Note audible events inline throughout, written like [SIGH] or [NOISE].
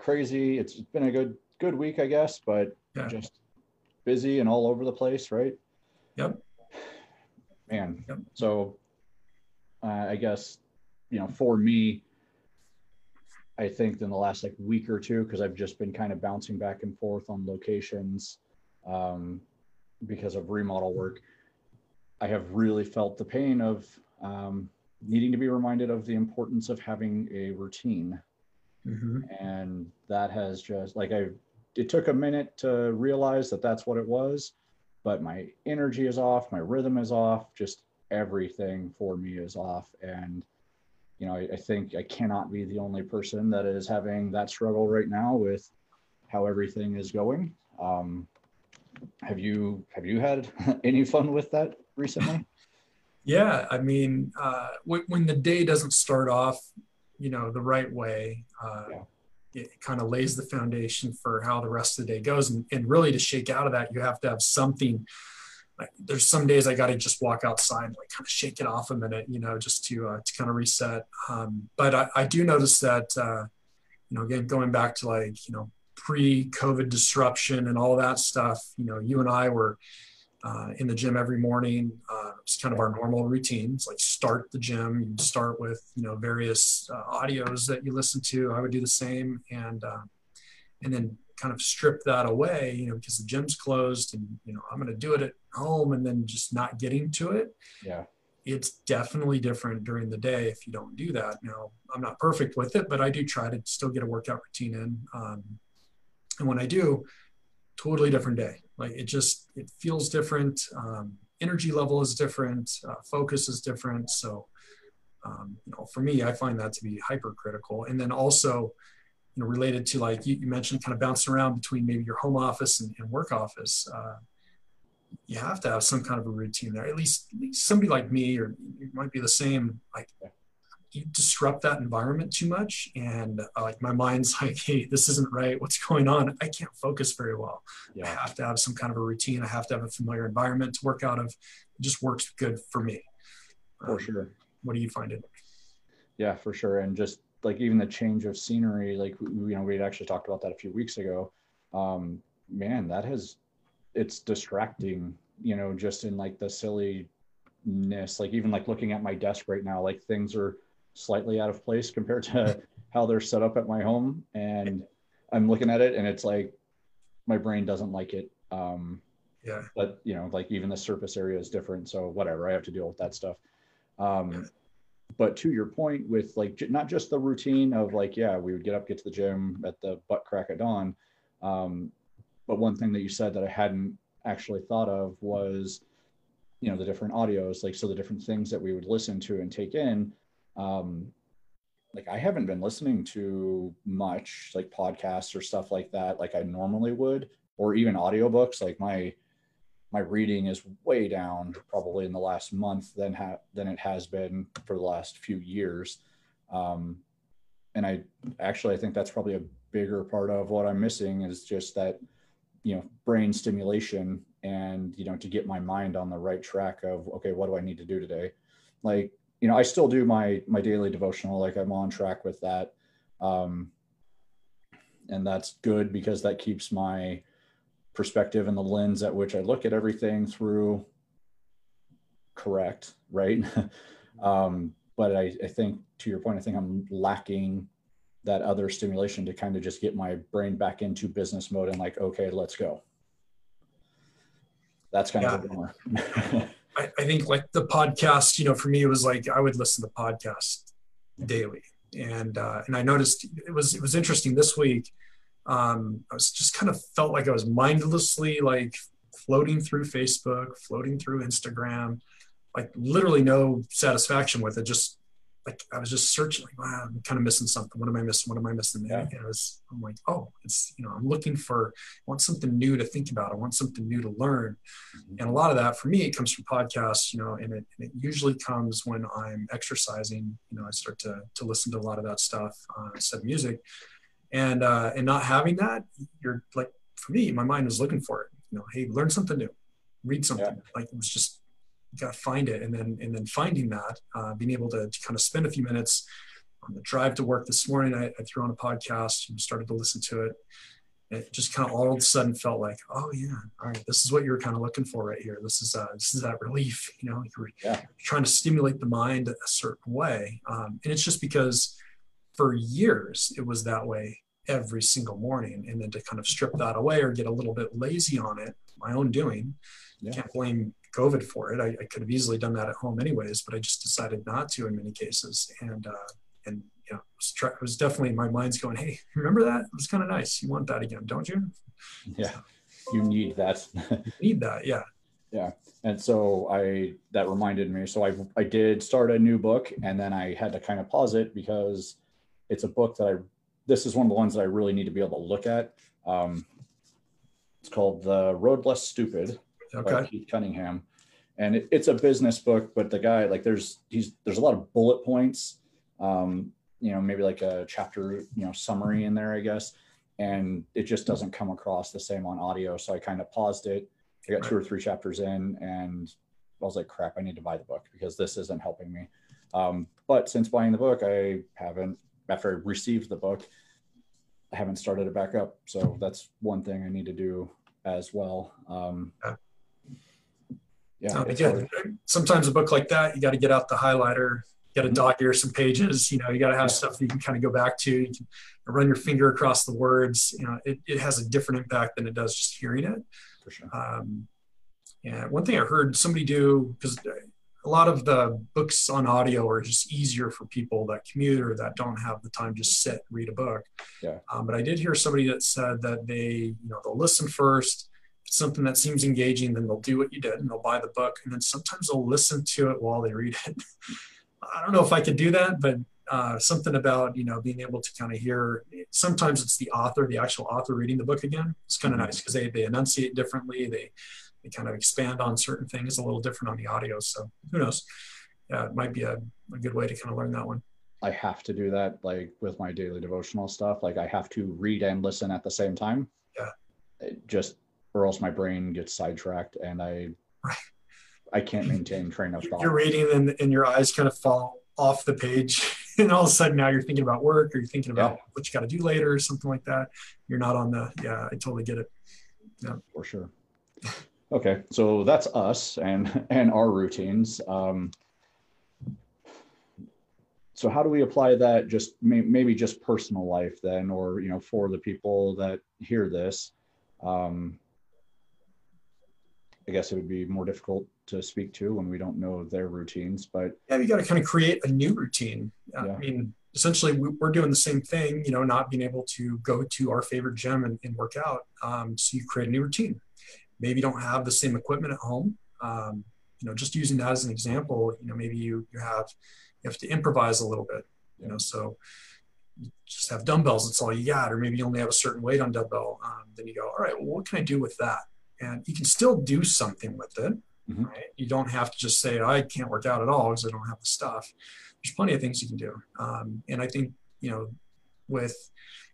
crazy. It's been a good good week, I guess, but Yeah. just busy and all over the place, right? Yep. Man. Yep. So uh, I guess you know, for me, I think in the last like week or two, because I've just been kind of bouncing back and forth on locations um, because of remodel work. I have really felt the pain of um, needing to be reminded of the importance of having a routine hmm and that has just like i it took a minute to realize that that's what it was but my energy is off my rhythm is off just everything for me is off. And you know I, I think i cannot be the only person that is having that struggle right now with how everything is going. Um have you have you had [LAUGHS] any fun with that recently? [LAUGHS] Yeah, I mean, uh, when, when the day doesn't start off, you know, the right way, uh, Yeah. it kind of lays the foundation for how the rest of the day goes. And, and really, to shake out of that, you have to have something. Like, there's some days I got to just walk outside, and, like kind of shake it off a minute, you know, just to uh, to kind of reset. Um, but I, I do notice that, uh, you know, again, going back to like you know pre-COVID disruption and all that stuff, you know, you and I were uh, in the gym every morning. Uh, it's kind of our normal routine. It's like start the gym. You start with you know various uh, audios that you listen to. I would do the same, and uh, and then kind of strip that away, you know, because the gym's closed, and you know I'm going to do it at home, and then just not getting to it. yeah It's definitely different during the day if you don't do that. Now I'm not perfect with it, but I do try to still get a workout routine in. Um, and when I do, totally different day. Like it just it feels different. Um, energy level is different. Uh, focus is different. So, um, you know, for me, I find that to be hypercritical. And then also, you know, related to like you, you mentioned, kind of bouncing around between maybe your home office and, and work office. Uh, you have to have some kind of a routine there. At least, at least somebody like me, or it might be the same. Like you disrupt that environment too much. And uh, like my mind's [LAUGHS] like hey this isn't right. What's going on? I can't focus very well. I have to have some kind of a routine. I have to have a familiar environment to work out of. It just works good for me. For Um, sure. what do you find it? Yeah, for sure. And just like even the change of scenery, like you know, we had actually talked about that a few weeks ago. Um, man, that has it's distracting, you know, just in like the silliness. Like even like looking at my desk right now, like things are slightly out of place [LAUGHS] compared to how they're set up at my home. And I'm looking at it and it's like my brain doesn't like it. Um, yeah. but you know like even the surface area is different. So whatever i have to deal with that stuff. Um but to your point with like not just the routine of like yeah we would get up get to the gym at the butt crack of dawn. Um but one thing that you said that i hadn't actually thought of was you know the different audios like so the different things that we would listen to and take in um like i haven't been listening to much like podcasts or stuff like that like i normally would or even audiobooks. Like my my reading is way down probably in the last month than ha- than it has been for the last few years. Um, and i actually i think that's probably a bigger part of what i'm missing is just that you know brain stimulation and you know to get my mind on the right track of okay what do i need to do today? Like you know i still do my my daily devotional like i'm on track with that um, and that's good because that keeps my perspective and the lens at which I look at everything through correct, right? [LAUGHS] um, but I, I think to your point, I think I'm lacking that other stimulation to kind of just get my brain back into business mode and like, okay, let's go. That's kind of a bummer. [LAUGHS] I, I think like the podcast you know for me it was like i would listen to podcasts daily. And uh, and i noticed it was it was interesting this week. Um, i was just kind of felt like i was mindlessly like floating through facebook floating through instagram like literally no satisfaction with it just like i was just searching like wow i'm kind of missing something. What am i missing what am i missing Yeah. and it was i'm like oh it's you know i'm looking for i want something new to think about. I want something new to learn. And a lot of that for me it comes from podcasts you know and it, and it usually comes when i'm exercising you know i start to, to listen to a lot of that stuff uh, instead of music. And uh, and not having that you're like for me my mind was looking for it. You know hey learn something new. Read something like it was just you got to find it and then and then finding that uh, being able to, to kind of spend a few minutes on the drive to work this morning, I, I threw on a podcast and started to listen to it. It just kind of all of a sudden felt like, oh yeah, all right, this is what you're kind of looking for right here. This is uh, this is that relief, you know. You're yeah. trying to stimulate the mind a certain way, um, and it's just because for years it was that way every single morning, and then to kind of strip that away or get a little bit lazy on it, my own doing. Yeah. Can't blame COVID for it. I, I, could have easily done that at home anyways, but I just decided not to in many cases. And uh, and you know, it was, try, it was definitely my mind's going, hey, remember that? It was kind of nice. You want that again, don't you? Yeah, you need that. [LAUGHS] need that, yeah. Yeah, and so I that reminded me. So I I did start a new book, and then I had to kind of pause it because it's a book that I. This is one of the ones that I really need to be able to look at. Um, it's called The Road Less Stupid okay. by Keith Cunningham. And it, it's a business book, but the guy, like there's he's there's a lot of bullet points. Um, you know, maybe like a chapter, you know, summary in there, I guess. And it just doesn't come across the same on audio. So I kind of paused it. I got two or three chapters in and I was like, crap, I need to buy the book because this isn't helping me. Um, but since buying the book, I haven't, after I received the book, I haven't started it back up. So that's one thing I need to do as well. Um, yeah. yeah sometimes a book like that, you got to get out the highlighter, you got to mm-hmm. dog ear some pages. You know, you got to have yeah. stuff that you can kind of go back to. You can run your finger across the words. You know, it, it has a different impact than it does just hearing it. For sure. Um, yeah. One thing I heard somebody do because a lot of the books on audio are just easier for people that commute or that don't have the time to just sit and read a book. Yeah. Um, but I did hear somebody that said that they, you know, they'll listen first, something that seems engaging, then they'll do what you did and they'll buy the book, and then sometimes they'll listen to it while they read it. [LAUGHS] I don't know if I could do that, but uh, something about you know being able to kind of hear. Sometimes it's the author, the actual author, reading the book again. It's kind of mm-hmm. nice because they they enunciate differently. They they kind of expand on certain things a little different on the audio. So who knows? Yeah, it might be a, a good way to kind of learn that one. I have to do that like with my daily devotional stuff. Like I have to read and listen at the same time. Yeah. It just or else my brain gets sidetracked and I right. I can't maintain train of thought. You're reading and, and your eyes kind of fall off the page [LAUGHS] and all of a sudden now you're thinking about work or you're thinking about yeah. what you got to do later or something like that. You're not on the yeah, I totally get it. Yeah. For sure. Okay, so that's us and and our routines. Um, so how do we apply that? Just may, maybe just personal life then, or you know, for the people that hear this. Um, I guess it would be more difficult to speak to when we don't know their routines, but yeah, you got to kind of create a new routine. Yeah. I mean, essentially, we're doing the same thing. You know, not being able to go to our favorite gym and, and work out. Um, so you create a new routine maybe you don't have the same equipment at home. Um, you know, just using that as an example, you know, maybe you you have you have to improvise a little bit. You know, so you just have dumbbells. That's all you got, or maybe you only have a certain weight on dumbbell. Um, then you go, all right, well, what can I do with that? And you can still do something with it. Mm-hmm. Right? You don't have to just say I can't work out at all because I don't have the stuff. There's plenty of things you can do. Um, and I think you know, with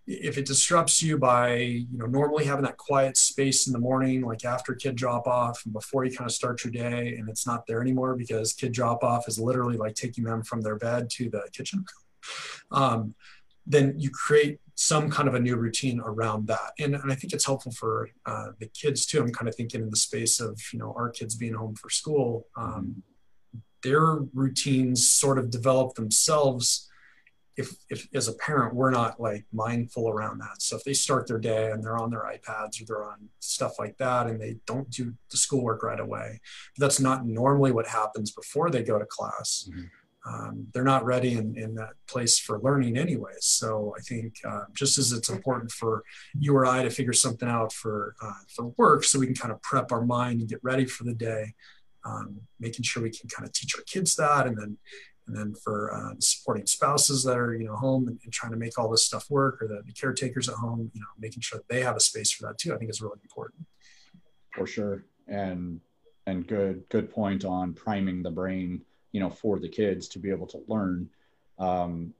if it disrupts you by you know normally having that quiet space in the morning like after kid drop off and before you kind of start your day and it's not there anymore because kid drop off is literally like taking them from their bed to the kitchen [LAUGHS] um, then you create some kind of a new routine around that. And, and i think it's helpful for uh, the kids too. I'm kind of thinking in the space of you know our kids being home for school um, their routines sort of develop themselves if, if as a parent we're not like mindful around that. So if they start their day and they're on their ipads or they're on stuff like that and they don't do the schoolwork right away that's not normally what happens before they go to class. Mm-hmm. Um, they're not ready in, in that place for learning anyways so i think uh, just as it's important for you or i to figure something out for uh, for work so we can kind of prep our mind and get ready for the day um, making sure we can kind of teach our kids that and then and then for uh, supporting spouses that are you know home and, and, trying to make all this stuff work or the, the, caretakers at home you know making sure that they have a space for that too i think is really important. For sure. And and good good point on priming the brain you know for the kids to be able to learn um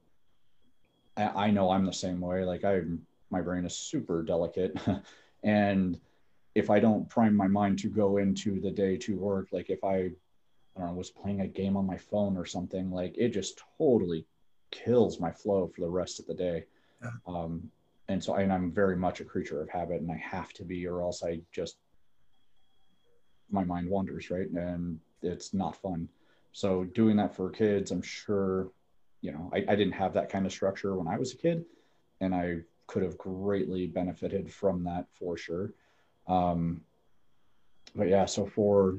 i, I know i'm the same way like i my brain is super delicate [LAUGHS] and if i don't prime my mind to go into the day to work like if i I don't know, was playing a game on my phone or something, like it just totally kills my flow for the rest of the day. Yeah. Um, and so and I'm very much a creature of habit and I have to be or else I just my mind wanders, right? And it's not fun. So doing that for kids, I'm sure, you know, I, I didn't have that kind of structure when I was a kid and I could have greatly benefited from that for sure. Um, but yeah, so for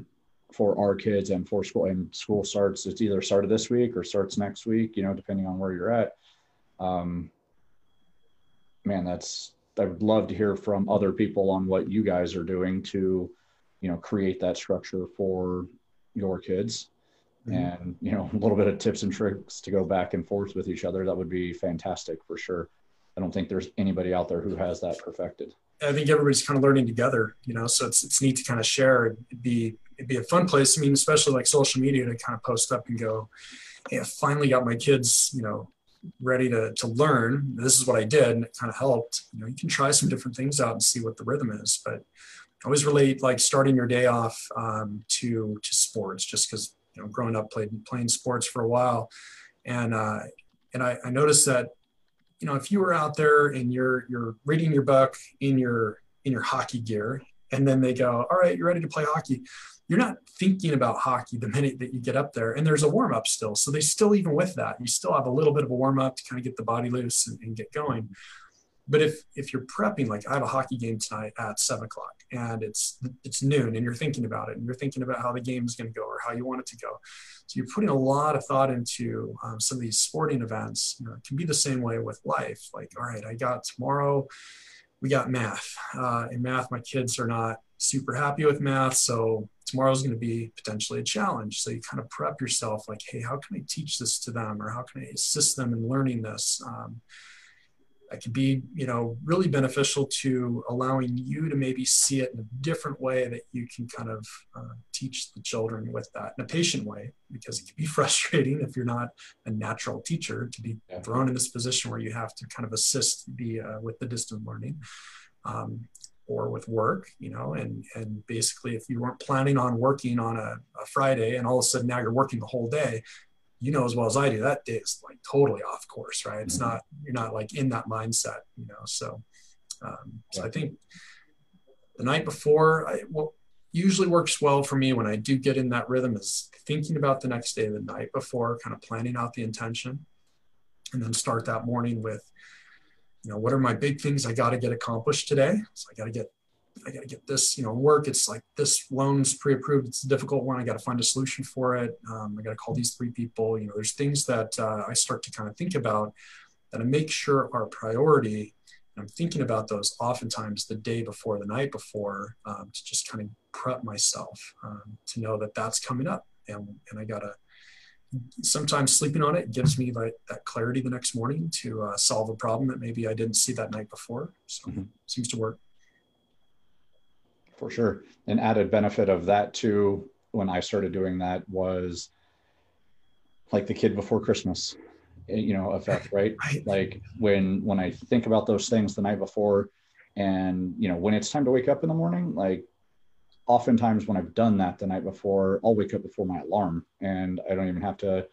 for our kids and for school and school starts, it's either started this week or starts next week, you know, depending on where you're at. Um, man, that's I would love to hear from other people on what you guys are doing to, you know, create that structure for your kids. Mm-hmm. And you know, [LAUGHS] a little bit of tips and tricks to go back and forth with each other. That would be fantastic for sure. I don't think there's anybody out there who has that perfected. I think everybody's kind of learning together, you know, so it's, it's neat to kind of share. It'd be, it'd be a fun place. I mean, especially like social media to kind of post up and go, Hey, I finally got my kids, you know, ready to, to learn. This is what I did. And it kind of helped, you know, you can try some different things out and see what the rhythm is, but always relate like starting your day off um, to, to sports, just cause, you know, growing up played playing sports for a while. And, uh, and I, I noticed that you know, if you were out there and you're you're reading your book in your in your hockey gear, and then they go, "All right, you're ready to play hockey," you're not thinking about hockey the minute that you get up there. And there's a warm up still, so they still even with that, you still have a little bit of a warm up to kind of get the body loose and, and get going. But if if you're prepping, like I have a hockey game tonight at seven o'clock, and it's it's noon, and you're thinking about it, and you're thinking about how the game is going to go or how you want it to go. So you're putting a lot of thought into um, some of these sporting events. You know, it can be the same way with life. Like, all right, I got tomorrow. We got math. Uh, in math, my kids are not super happy with math, so tomorrow's going to be potentially a challenge. So you kind of prep yourself, like, hey, how can I teach this to them, or how can I assist them in learning this? Um, that can be you know really beneficial to allowing you to maybe see it in a different way that you can kind of uh, teach the children with that in a patient way because it can be [LAUGHS] frustrating if you're not a natural teacher to be yeah. thrown in this position where you have to kind of assist the uh, with the distant learning um, or with work you know and and basically if you weren't planning on working on a, a friday and all of a sudden now you're working the whole day you know as well as I do that day is like totally off course, right? It's mm-hmm. not you're not like in that mindset, you know. So, um, so I think the night before, I, what usually works well for me when I do get in that rhythm is thinking about the next day, the night before, kind of planning out the intention, and then start that morning with, you know, what are my big things I got to get accomplished today? So I got to get I got to get this, you know, work. It's like this loan's pre-approved. It's a difficult one. I got to find a solution for it. Um, I got to call these three people. You know, there's things that uh, I start to kind of think about that I make sure are priority. And I'm thinking about those oftentimes the day before, the night before, um, to just kind of prep myself um, to know that that's coming up, and and I gotta. Sometimes sleeping on it gives me like that clarity the next morning to uh, solve a problem that maybe I didn't see that night before. So mm-hmm. seems to work for sure. An added benefit of that too, when I started doing that was like the kid before Christmas, eh, you know, effect, [LAUGHS] right? right? Like when when I think about those things the night before, and you know, when it's time to wake up in the morning, like oftentimes when I've done that the night before, I'll wake up before my alarm, and I don't even have to,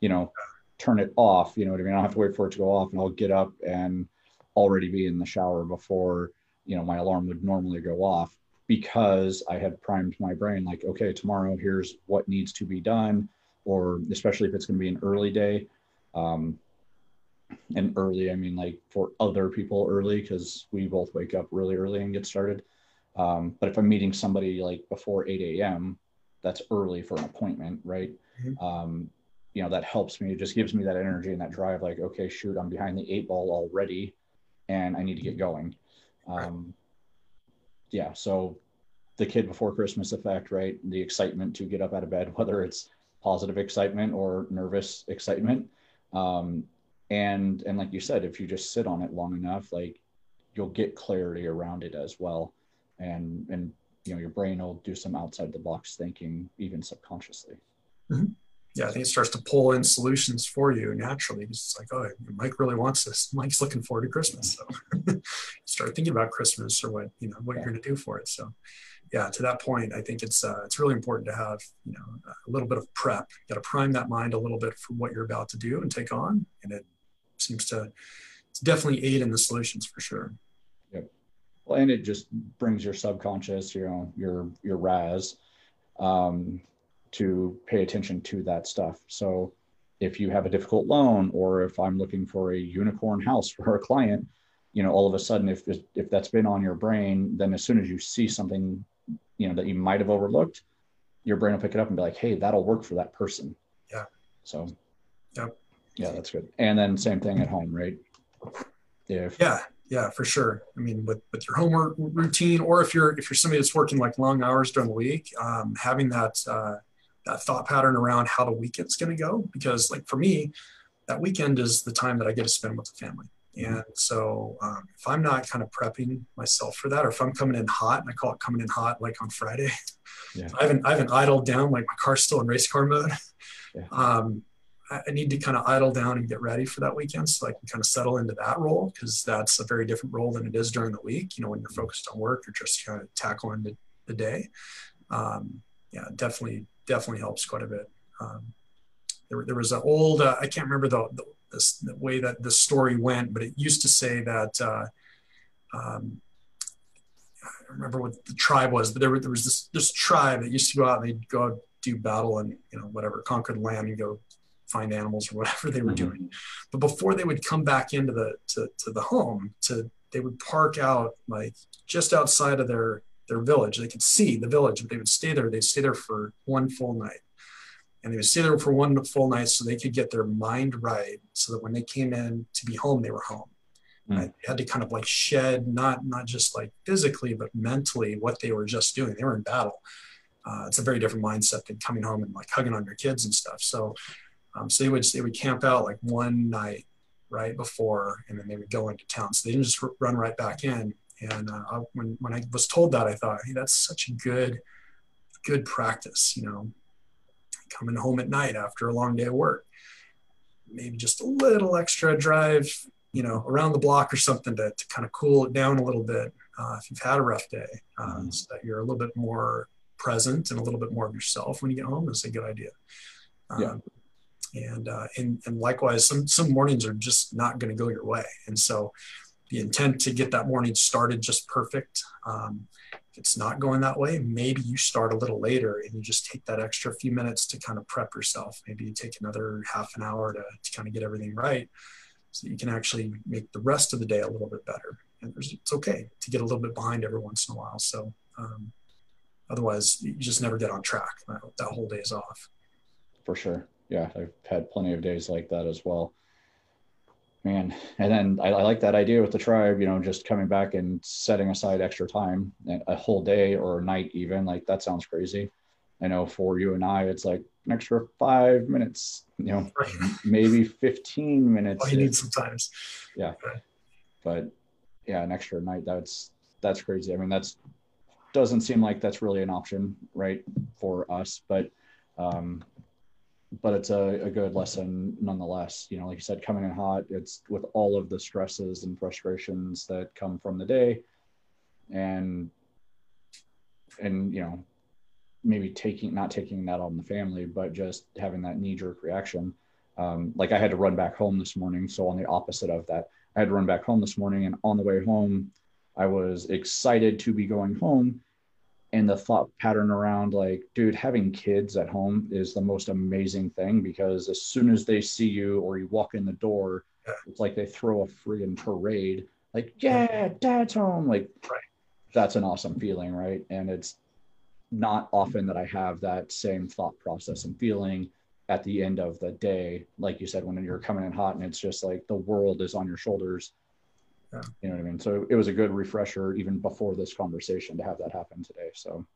you know, turn it off. You know what I mean? I don't have to wait for it to go off, and I'll get up and already be in the shower before you know my alarm would normally go off because I had primed my brain like, okay, tomorrow here's what needs to be done, or especially if it's going to be an early day. Um, and early, I mean like for other people early because we both wake up really early and get started. Um, but if I'm meeting somebody like before 8 a.m., that's early for an appointment, right? Mm-hmm. Um, you know, that helps me. It just gives me that energy and that drive like, okay, shoot, I'm behind the eight ball already and I need to get going. Um, yeah, so the kid before Christmas effect, right? The excitement to get up out of bed, [LAUGHS] whether it's positive excitement or nervous excitement. Um, and and like you said, if you just sit on it long enough, like you'll get clarity around it as well. And and you know, your brain will do some outside the box thinking, even subconsciously. Mm-hmm. Yeah, I think it starts to pull in solutions for you naturally. It's like, oh, Mike really wants this. [LAUGHS] Mike's looking forward to Christmas. So [LAUGHS] start thinking about Christmas or what, you know, what yeah. you're going to do for it. So yeah, to that point, I think it's, uh, it's really important to have, you know, a little bit of prep. You got to prime that mind a little bit for what you're about to do and take on. And it seems to it's definitely aid in the solutions for sure. Yep. Well, and it just brings your subconscious, you know, your, your RAS, um, to pay attention to that stuff. So if you have a difficult loan or if I'm looking for a unicorn house [LAUGHS] for a client, you know, all of a sudden, if if that's been on your brain, then as soon as you see something, you know, that you might have overlooked, your brain will pick it up and be like, "Hey, that'll work for that person." Yeah. So. Yep. Yeah, that's good. And then same thing at home, right? If yeah, yeah, for sure. I mean, with with your homework routine, or if you're if you're somebody that's working like long hours during the week, um, having that uh, that thought pattern around how the weekend's going to go because like for me that weekend is the time that i get to spend with the family and so um, if i'm not kind of prepping myself for that or if i'm coming in hot and i call it coming in hot like on friday yeah. [LAUGHS] I, haven't, I haven't idled down like my car's still in race car mode yeah. [LAUGHS] um, I, I need to kind of idle down and get ready for that weekend so i can kind of settle into that role because that's a very different role than it is during the week you know when you're mm-hmm. focused on work you're just kind of tackling the, the day um, yeah definitely definitely helps quite a bit. Um, there, there, was an old, uh, I can't remember the, the, the, the, way that the story went, but it used to say that, uh, um, I remember what the tribe was, but there, there was this, this tribe that used to go out and they'd go do battle and, you know, whatever, conquer the land and go find animals or whatever they were mm-hmm. doing. But before they would come back into the, to, to the home to, they would park out like just outside of their their village. They could see the village, but they would stay there. They'd stay there for one full night. And they would stay there for one full night so they could get their mind right so that when they came in to be home, they were home. Mm. Right? They had to kind of like shed, not not just like physically, but mentally what they were just doing. They were in battle. Uh, it's a very different mindset than coming home and like hugging on your kids and stuff. So, um, so they would they would camp out like one night right before, and then they would go into town. So they didn't just run right back in. And uh, when when I was told that, I thought, hey, that's such a good good practice. You know, coming home at night after a long day of work, maybe just a little extra drive, you know, around the block or something to, to kind of cool it down a little bit uh, if you've had a rough day, uh, mm-hmm. so that you're a little bit more present and a little bit more of yourself when you get home is a good idea. Um, yeah. And, uh, and and likewise, some some mornings are just not going to go your way, and so the intent to get that morning started just perfect. Um, if it's not going that way, maybe you start a little later and you just take that extra few minutes to kind of prep yourself. Maybe you take another half an hour to, to kind of get everything right so you can actually make the rest of the day a little bit better. And it's okay to get a little bit behind every once in a while. So um, otherwise, you just never get on track. That, that whole day is off. For sure. Yeah, I've had plenty of days like that as well man. And then I, I, like that idea with the tribe you know just coming back and setting aside extra time a whole day or a night even like that sounds crazy. I know for you and i it's like an extra five minutes you know maybe 15 minutes. All you need sometimes yeah. But yeah an extra night that's that's crazy. I mean that's doesn't seem like that's really an option right for us but um but it's a, a good lesson nonetheless. You know, like you said, coming in hot, it's with all of the stresses and frustrations that come from the day, and and you know, maybe taking not taking that on the family, but just having that knee jerk reaction. Um, like I had to run back home this morning, so on the opposite of that, I had to run back home this morning, and on the way home, I was excited to be going home and the thought pattern around like dude having kids at home is the most amazing thing because as soon as they see you or you walk in the door it's like they throw a freaking parade like yeah dad's home like right. that's an awesome feeling right? And it's not often that i have that same thought process and feeling at the end of the day like you said when you're coming in hot and it's just like the world is on your shoulders yeah. You know what I mean? So it was a good refresher even before this conversation to have that happen today. So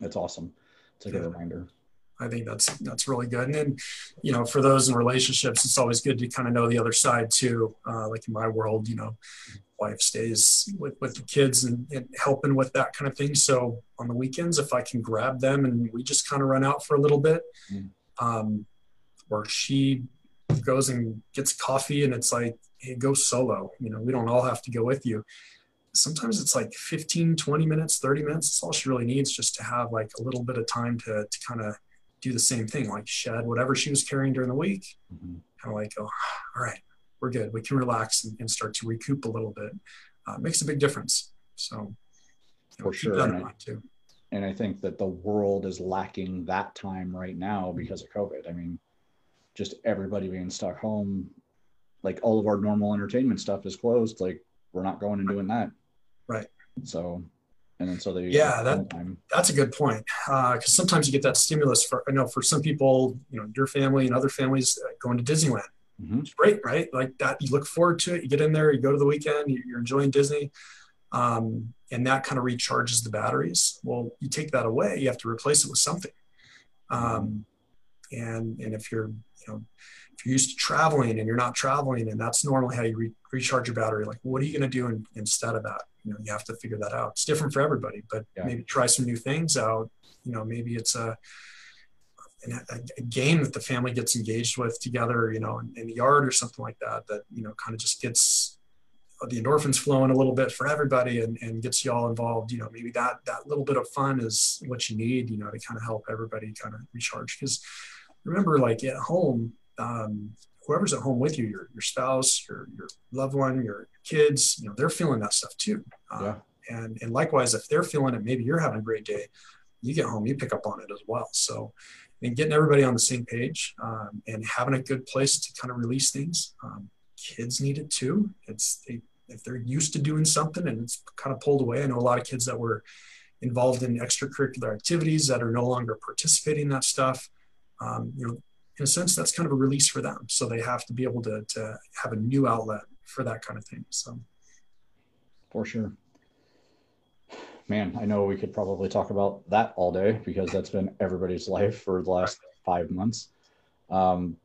it's awesome. It's a good reminder. I think that's that's really good. And then, you know, for those in relationships, it's always good to kind of know the other side too. Uh, like in my world, you know, wife stays with, with the kids and, and, helping with that kind of thing. So on the weekends, if I can grab them and we just kind of run out for a little bit, mm. um, or she goes and gets coffee and it's like, hey, go solo. You know, we don't all have to go with you. Sometimes it's like 15, 20 minutes, 30 minutes. That's all she really needs just to have like a little bit of time to, to kind of do the same thing, like shed whatever she was carrying during the week. Mm-hmm. Kind of like, oh, all right, we're good. We can relax and, and start to recoup a little bit. Uh, makes a big difference. So, for sure. And I, and I think that the world is lacking that time right now because of COVID. I mean, just everybody being stuck home, like all of our normal entertainment stuff is closed. Like we're not going and doing that. Right. So, and then so they yeah that that's a good point because uh, sometimes you get that stimulus for I know for some people you know your family and other families uh, going to Disneyland. Mm-hmm. It's great, right? Like that, you look forward to it. You get in there, you go to the weekend, you're enjoying Disney, um, and that kind of recharges the batteries. Well, you take that away, you have to replace it with something. Um, and and if you're you know if you're used to traveling and you're not traveling and that's normally how you re- recharge your battery like what are you going to do in, instead of that you know you have to figure that out it's different for everybody but yeah. maybe try some new things out you know maybe it's a a, a, game that the family gets engaged with together, you know, in, in, the yard or something like that, that, you know, kind of just gets the endorphins flowing a little bit for everybody and, and gets you all involved. You know, maybe that, that little bit of fun is what you need, you know, to kind of help everybody kind of recharge. Cause remember, like at home, um, whoever's at home with you, your, your spouse, your, your loved one, your kids, you know, they're feeling that stuff too. Uh, yeah. And, and likewise, if they're feeling it, maybe you're having a great day, you get home, you pick up on it as well. So, and getting everybody on the same page um, and having a good place to kind of release things. Um, kids need it too. It's they, if they're used to doing something and it's kind of pulled away. I know a lot of kids that were involved in extracurricular activities that are no longer participating in that stuff um, you know, in a sense, that's kind of a release for them. So they have to be able to, to have a new outlet for that kind of thing. So, for sure. Man, I know we could probably talk about that all day because that's been everybody's life for the last five months. Um,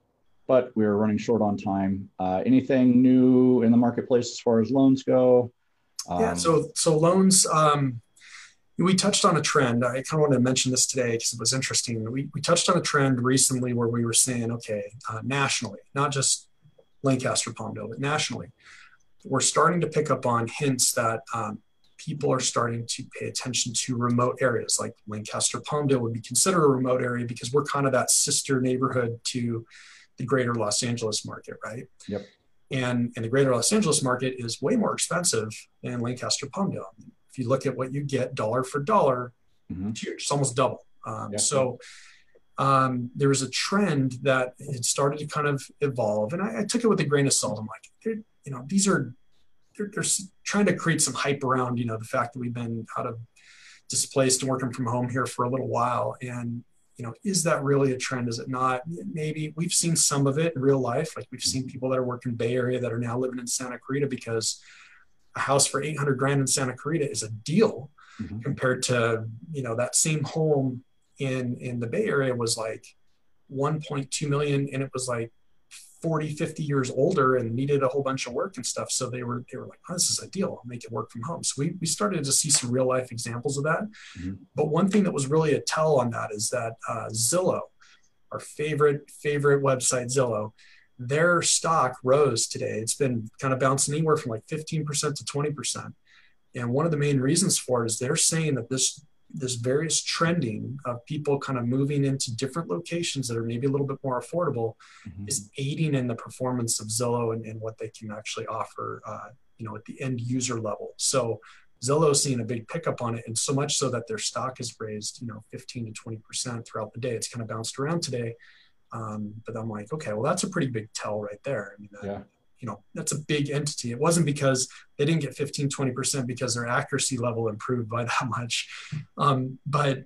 but we're running short on time. Uh, anything new in the marketplace as far as loans go? Um, yeah, so so loans. Um, we touched on a trend. I kind of wanted to mention this today because it was interesting. We, we touched on a trend recently where we were saying, okay, uh, nationally, not just Lancaster, Palmdale, but nationally, we're starting to pick up on hints that um, people are starting to pay attention to remote areas like Lancaster, Palmdale would be considered a remote area because we're kind of that sister neighborhood to the greater Los Angeles market, right? Yep. And, and the greater Los Angeles market is way more expensive than Lancaster, Palmdale if you look at what you get dollar for dollar, mm-hmm. it's huge. It's almost double. Um, yeah. So um, there was a trend that had started to kind of evolve, and I, I took it with a grain of salt. I'm like, you know, these are they're, they're, trying to create some hype around, you know, the fact that we've been out of displaced and working from home here for a little while, and you know, is that really a trend? Is it not? Maybe we've seen some of it in real life. Like we've seen people that are working Bay Area that are now living in Santa Clarita because a house for 800 grand in Santa Clarita is a deal mm-hmm. compared to, you know, that same home in, in the Bay Area was like 1.2 million and it was like 40, 50 years older and needed a whole bunch of work and stuff. So they were, they were like, oh, this is ideal. I'll make it work from home. So we, we started to see some real life examples of that. Mm-hmm. But one thing that was really a tell on that is that uh, Zillow, our favorite, favorite website, Zillow, their stock rose today. It's been kind of bouncing anywhere from like 15% to 20%. And one of the main reasons for it is they're saying that this this various trending of people kind of moving into different locations that are maybe a little bit more affordable mm-hmm. is aiding in the performance of Zillow and, and what they can actually offer, uh, you know, at the end user level. So Zillow is seeing a big pickup on it, and so much so that their stock has raised, you know, 15 to 20 percent throughout the day. It's kind of bounced around today, um, but I'm like, okay, well, that's a pretty big tell right there. I mean, that, yeah. you know, that's a big entity. It wasn't because they didn't get 15, 20% because their accuracy level improved by [LAUGHS] that much. Um, but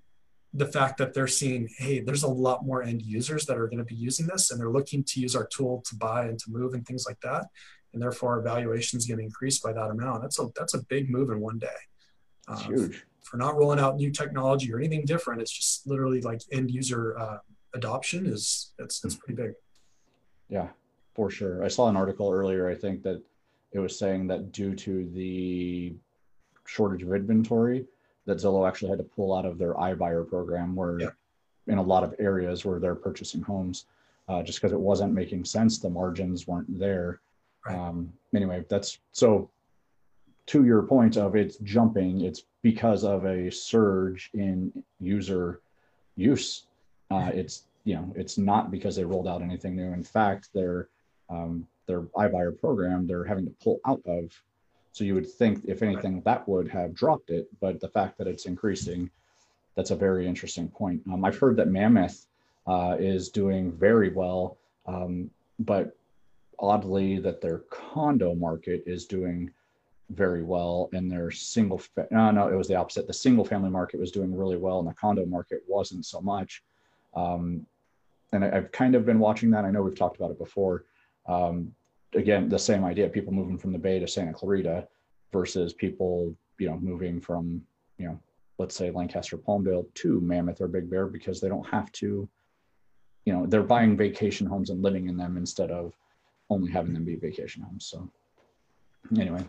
the fact that they're seeing, hey, there's a lot more end users that are going to be using this and they're looking to use our tool to buy and to move and things like that. And therefore our valuation is going to increase by that amount. That's a, that's a big move in one day. Uh, huge. For not rolling out new technology or anything different, it's just literally like end user uh, adoption is it's, it's pretty big. Yeah, for sure. I saw an article earlier, I think that it was saying that due to the shortage of inventory, that Zillow actually had to pull out of their iBuyer program where yeah. in a lot of areas where they're purchasing homes, uh, just because it wasn't making sense. The margins weren't there. Right. Um, anyway, that's so to your point of it's jumping, it's because of a surge in user use. Uh, it's you know it's not because they rolled out anything new. In fact, their um, their iBuyer program they're having to pull out of. So you would think if anything that would have dropped it, but the fact that it's increasing, that's a very interesting point. Um, I've heard that Mammoth uh, is doing very well, um, but oddly that their condo market is doing very well and their single fa- no no it was the opposite the single family market was doing really well and the condo market wasn't so much um, and I, have kind of been watching that i know we've talked about it before um, again the same idea people moving from the bay to santa clarita versus people you know moving from you know let's say lancaster palmdale to mammoth or big bear because they don't have to you know they're buying vacation homes and living in them instead of only having them be vacation homes so anyway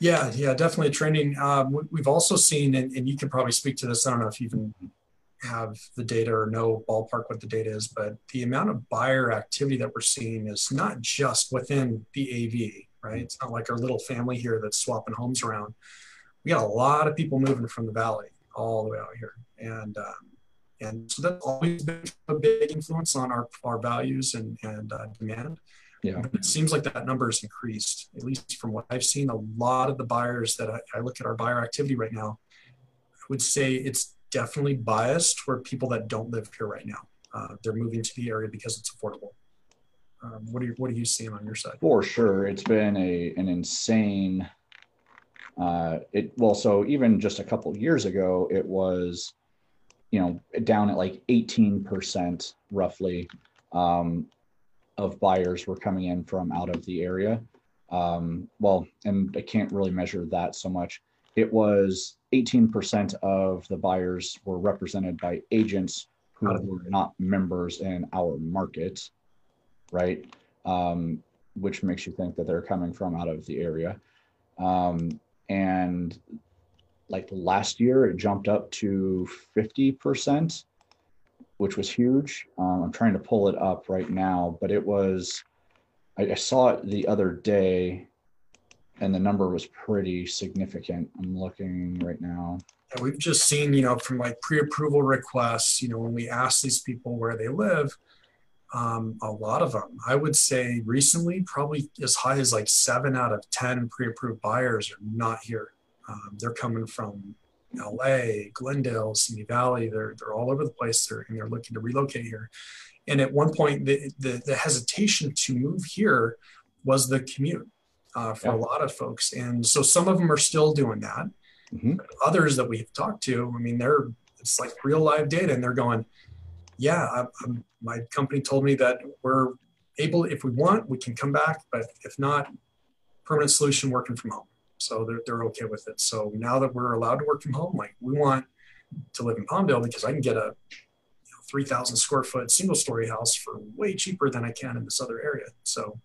yeah, yeah, definitely trending. Um, we've also seen, and, and, you can probably speak to this. I don't know if you even have the data or know ballpark what the data is, but the amount of buyer activity that we're seeing is not just within the AV, right? It's not like our little family here that's swapping homes around. We got a lot of people moving from the valley all the way out here, and um, and so that's always been a big influence on our our values and and uh, demand. Yeah. But It seems like that number has increased, at least from what I've seen. A lot of the buyers that I, I look at our buyer activity right now, I would say it's definitely biased for people that don't live here right now. Uh, they're moving to the area because it's affordable. Um, what are you What are you seeing on your side? For sure, it's been a an insane. Uh, it well, so even just a couple years ago, it was, you know, down at like eighteen percent roughly. Um, of buyers were coming in from out of the area. Um, well, and I can't really measure that so much. It was 18% of the buyers were represented by agents who were not members in our market, right? Um, which makes you think that they're coming from out of the area. Um, and like last year, it jumped up to 50% which was huge. Um, I'm trying to pull it up right now, but it was, I, I, saw it the other day and the number was pretty significant. I'm looking right now. We've just seen, you know, from like pre approval requests, you know, when we ask these people where they live, um, a lot of them, I would say recently, probably as high as like seven out of 10 pre approved buyers are not here. Um, they're coming from LA, Glendale, Simi Valley, they're, they're all over the place. They're, and they're looking to relocate here. And at one point, the, the, the hesitation to move here was the commute uh, for yeah. a lot of folks. And so some of them are still doing that. Mm-hmm. Others that we've talked to, I mean, they're, it's like real live data and they're going, yeah, I, my company told me that we're able, if we want, we can come back, but if not, permanent solution working from home so they're, they're okay with it. So now that we're allowed to work from home, like we want to live in Palmdale because I can get a you know, 3,000 square foot single story house for way cheaper than I can in this other area. So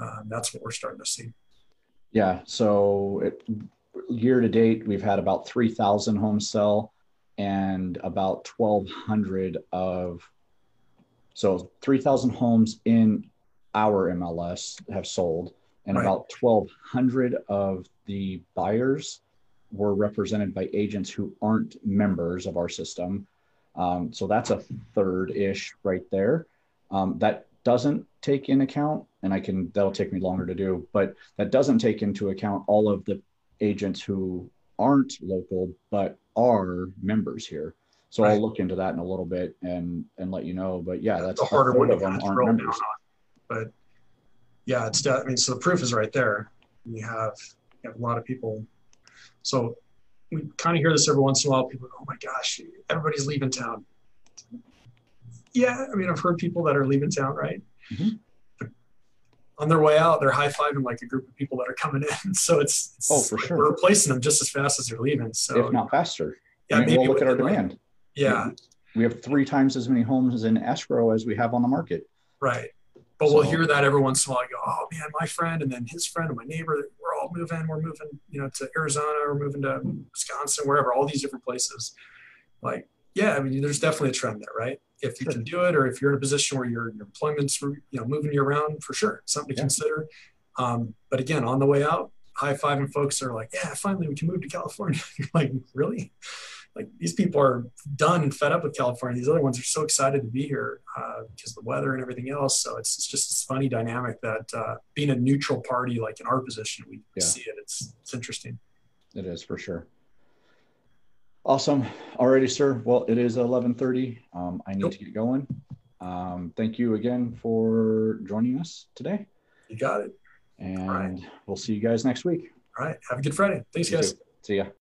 um, that's what we're starting to see. Yeah. So it, year to date, we've had about 3,000 homes sell and about 1,200 of so 3,000 homes in our MLS have sold and right. about 1,200 of the buyers were represented by agents who aren't members of our system. Um, so that's a third ish right there. Um, that doesn't take in account, and I can, that'll take me longer to do, but that doesn't take into account all of the agents who aren't local but are members here. So right. I'll look into that in a little bit and and let you know. But yeah, that's the harder one of them aren't members. But yeah, it's I mean, so the proof is right there. You have, you have a lot of people. So we kind of hear this every once in a while. People go, "Oh my gosh, everybody's leaving town." Yeah, I mean, I've heard people that are leaving town, right? Mm-hmm. On their way out, they're high fiving like a group of people that are coming in. [LAUGHS] So it's, it's oh for like sure we're replacing them just as fast as they're leaving. So if not faster. Yeah, I mean, maybe we'll look at our demand. Yeah, we have three times as many homes in escrow as we have on the market. Right. But so, we'll hear that every once in a while. I go, oh man, my friend, and then his friend, and my neighbor. We're all moving. We're moving, you know, to Arizona. We're moving to Wisconsin, wherever. All these different places. Like, yeah, I mean, there's definitely a trend there, right? If you sure. can do it, or if you're in a position where your, your employment's you know moving you around, for sure, something to yeah. consider. Um, but again, on the way out, high fiving folks are like, yeah, finally we can move to California. [LAUGHS] You're like, really? Like these people are done, fed up with California. These other ones are so excited to be here uh, because of the weather and everything else. So it's, it's just this funny dynamic that uh, being a neutral party, like in our position, we yeah. see it. It's it's interesting. It is for sure. Awesome. Alrighty, sir. Well, it is 1130. Um, I need to get going. Um, thank you again for joining us today. You got it. And right. we'll see you guys next week. All right. Have a good Friday. Thanks, you guys. Too. See ya.